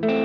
Please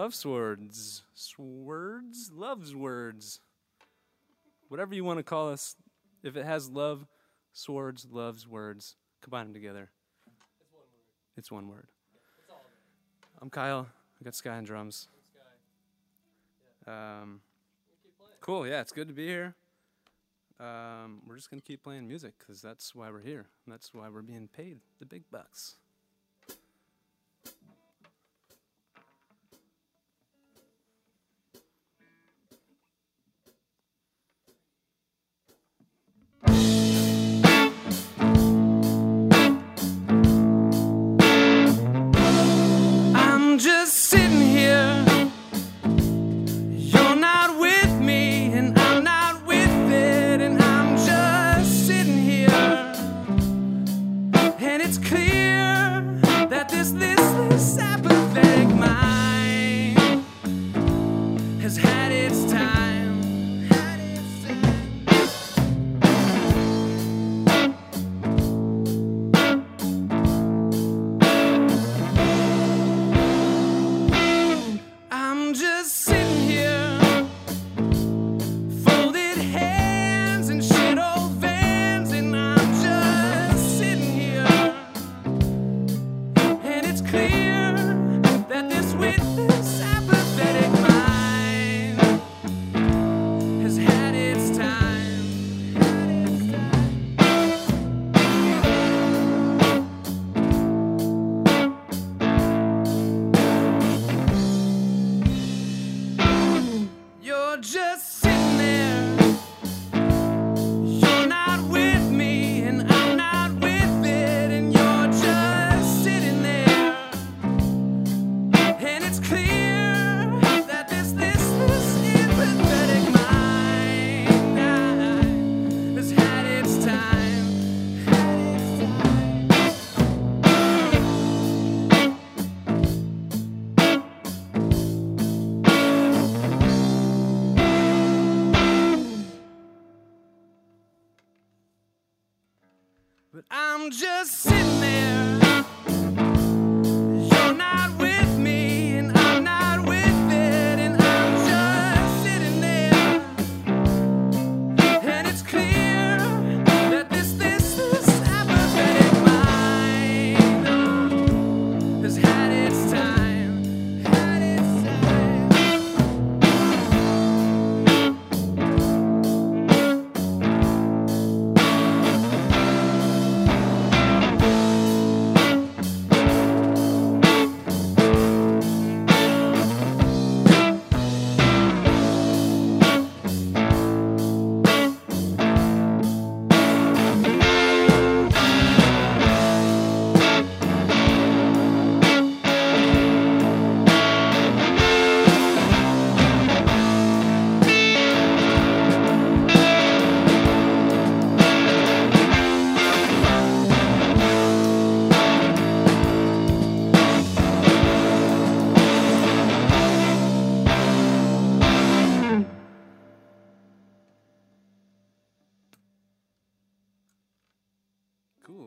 love swords. Swords? Loves words. Whatever you want to call us. If it has love, swords, loves, words, combine them together. It's one word. It's all. I'm Kyle. I got Sky on drums. Um, cool. Yeah, it's good to be here. Um, we're just gonna keep playing music because that's why we're here. That's why we're being paid the big bucks.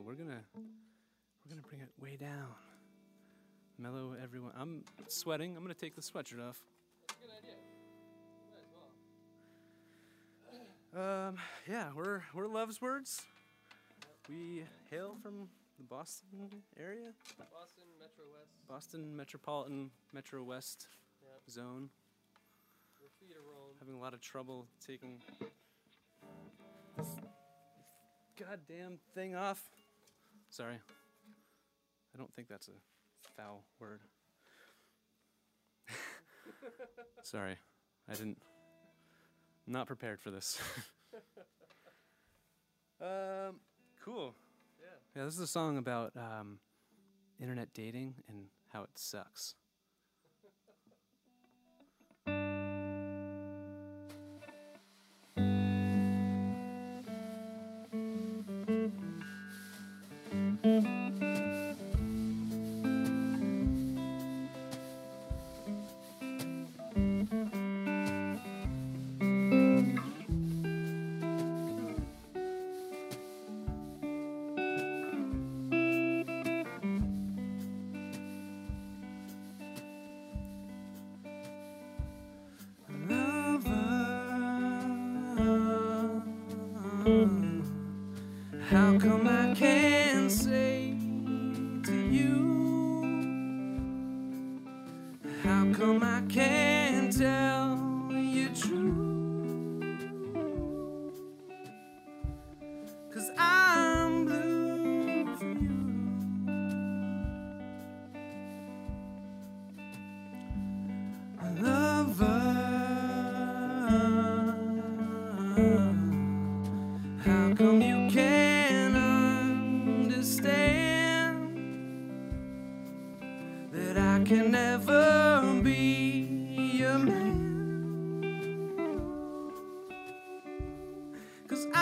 We're gonna we're gonna bring it way down. Mellow everyone. I'm sweating. I'm gonna take the sweatshirt off. Um, yeah, we're we're Love's Words. We hail from the Boston area, Boston Metro West. Boston metropolitan Metro West Yep. zone. We're free to roam. Having a lot of trouble taking this goddamn thing off. Sorry. I don't think that's a foul word. Sorry, I didn't. Not prepared for this. um, cool. Yeah. Yeah, this is a song about um, internet dating and how it sucks.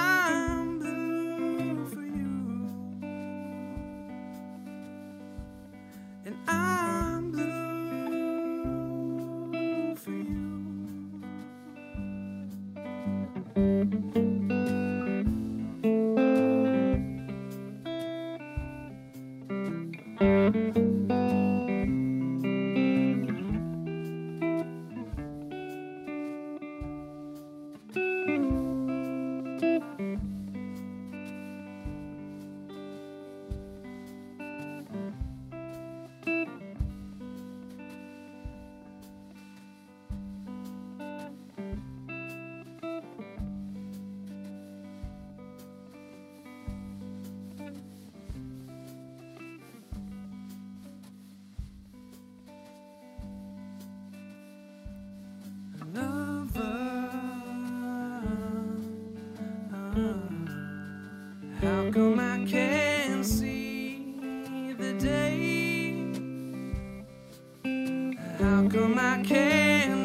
Cause Come I can't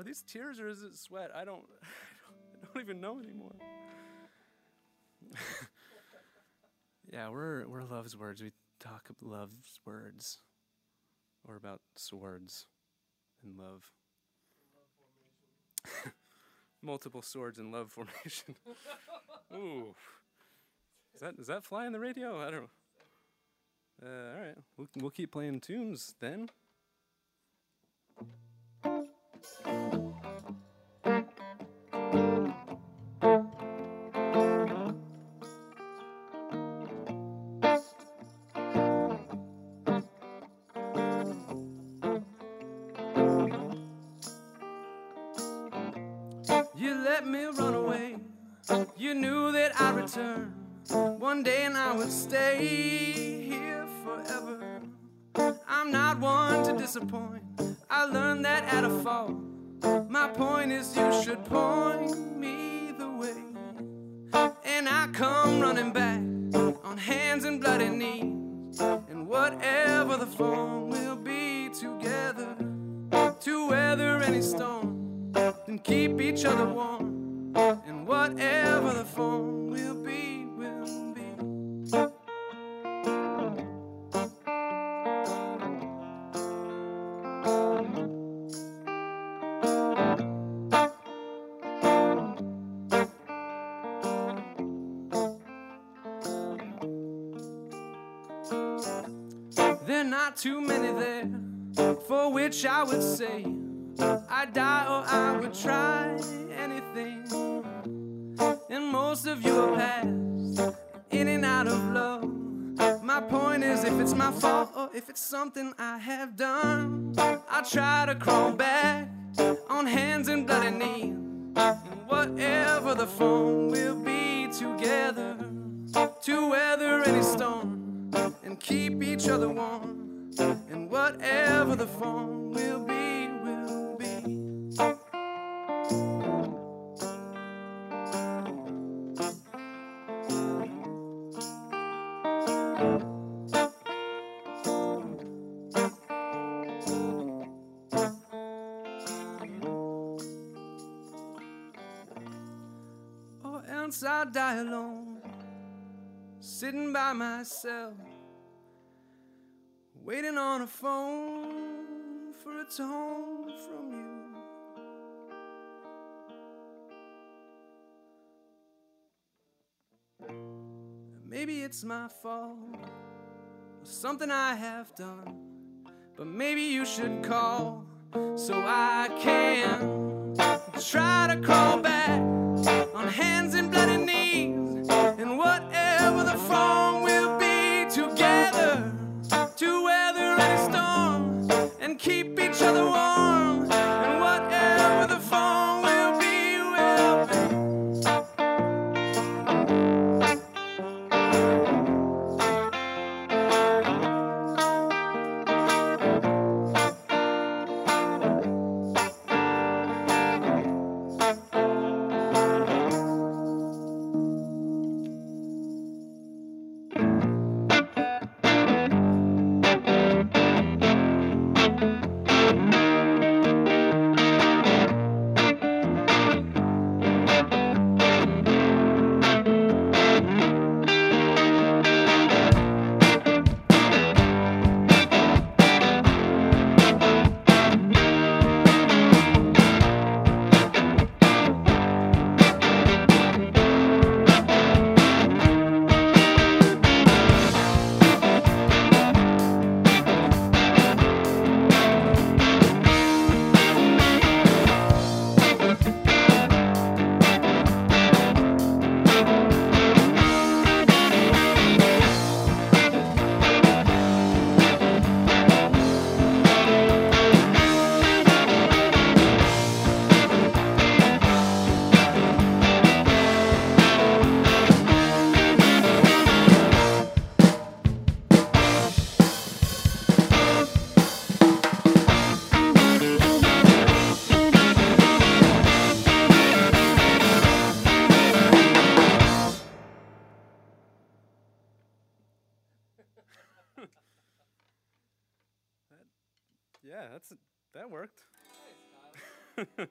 are these tears or is it sweat? I don't, I don't even know anymore. yeah, we're we're love's words. We talk love's words, or about swords and love. Multiple swords in love formation. Ooh, is that does that fly on the radio? I don't. know. Uh, all right, we'll we'll keep playing tunes then. Thank you. Come running back on hands and blood knees. Other. And whatever the form will be, will be. Or else I'll die alone, sitting by myself waiting on a phone for a tone from you. Maybe it's my fault, or something I have done, but maybe you should call so I can try to crawl back on hands and bloody that worked. I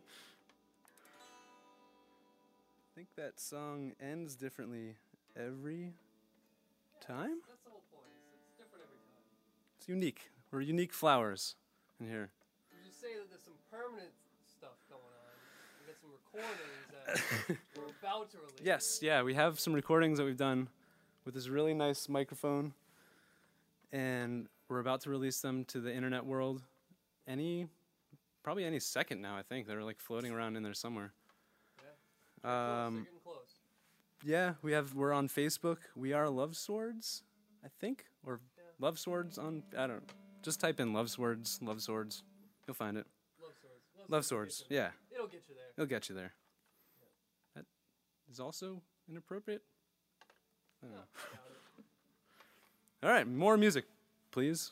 think that song ends differently every time. That's the whole point. It's, different every time. It's unique. We're unique flowers in here. You say that there's some permanent stuff going on. We got some recordings that we're about to release. Yes, yeah, we have some recordings that we've done with this really nice microphone, and we're about to release them to the internet world. Any, probably any second now. I think they're like floating around in there somewhere. Close, Um, getting close. yeah, we have. We're on Facebook. We are Love Swords, I think, or Yeah. Love Swords on. I don't. Know. Just type in Love Swords, Love Swords. You'll find it. Love swords. Love Swords. will get Yeah, It'll get you there. it'll get you there. That is also inappropriate. I don't know. Doubt it. All right, more music, please.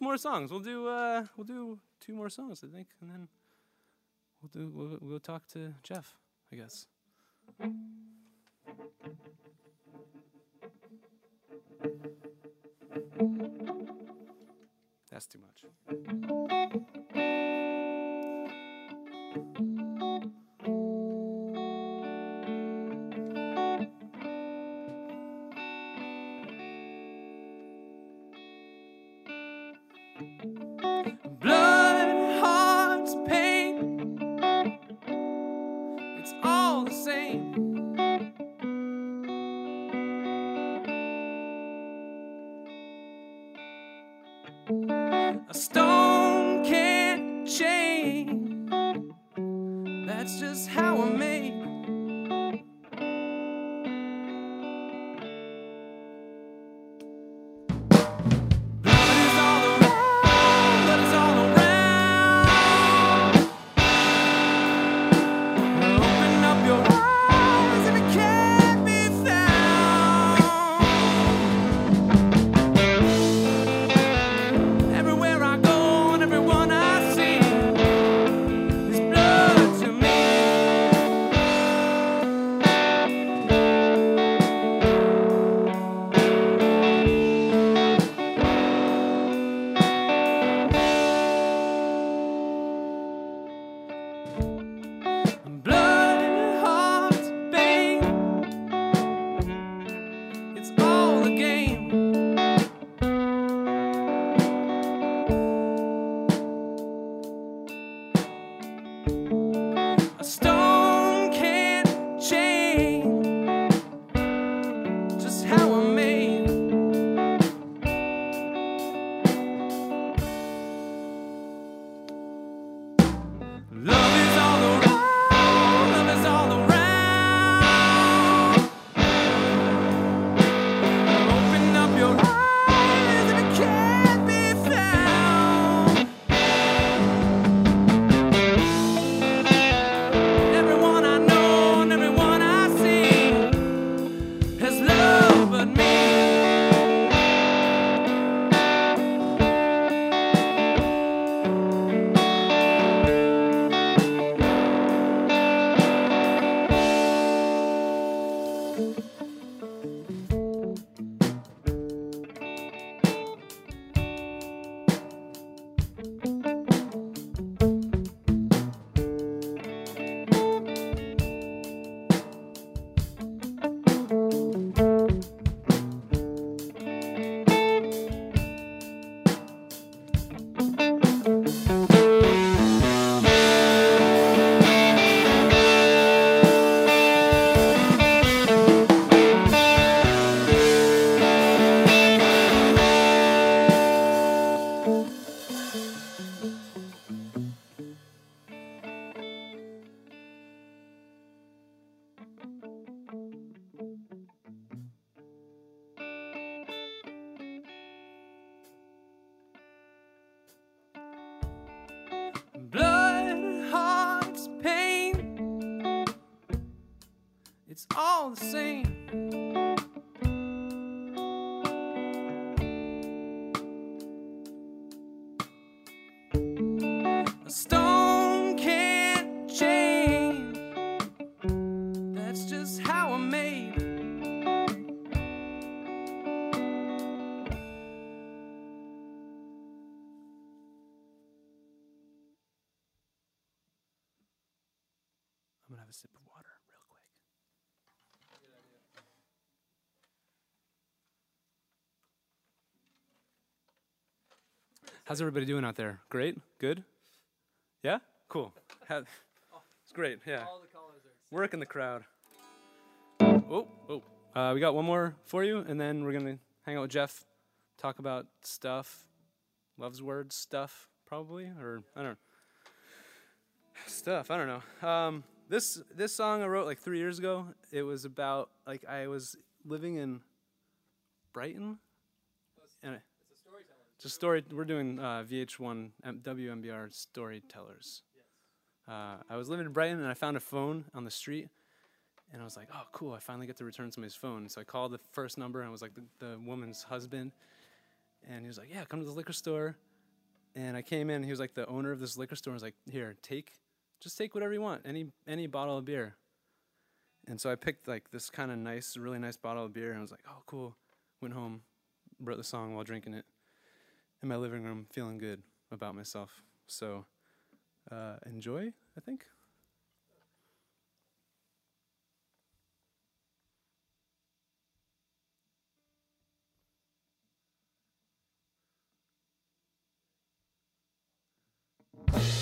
couple more songs. We'll do uh we'll do two more songs, I think, and then we'll do we'll, we'll talk to Jeff, I guess. That's too much. It's all the same. How's everybody doing out there? Great? Good? Yeah? Cool. It's great. Yeah. All the colors are. Work in the crowd. Oh, oh. Uh, we got one more for you, and then we're gonna hang out with Jeff, talk about stuff, loves words stuff, probably, or I don't know. Stuff. I don't know. Um, this this song I wrote like three years ago. It was about like I was living in Brighton, and it, It's a storytelling. it's a story. We're doing uh, VH1 M- WMBR storytellers. Uh, I was living in Brighton and I found a phone on the street, and I was like, "Oh, cool! I finally get to return somebody's phone." So I called the first number and it was like the, the woman's husband, And he was like, "Yeah, come to the liquor store." And I came in. He was like the owner of this liquor store. and was like, "Here, take, just take whatever you want, any any bottle of beer." And so I picked like this kind of nice, really nice bottle of beer, and I was like, "Oh, cool." Went home, wrote the song while drinking it in my living room, feeling good about myself. So uh, enjoy, I think. Blood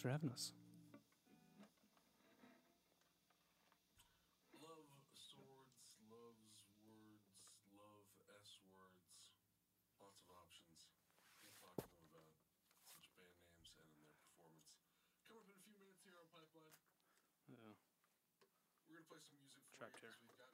thanks for having us. Love swords, loves words, love S words. Lots of options. We'll talk to them about such band names and their performance. Up in a few minutes here on Pipeline. Yeah. We're gonna play some music for Trapped you here.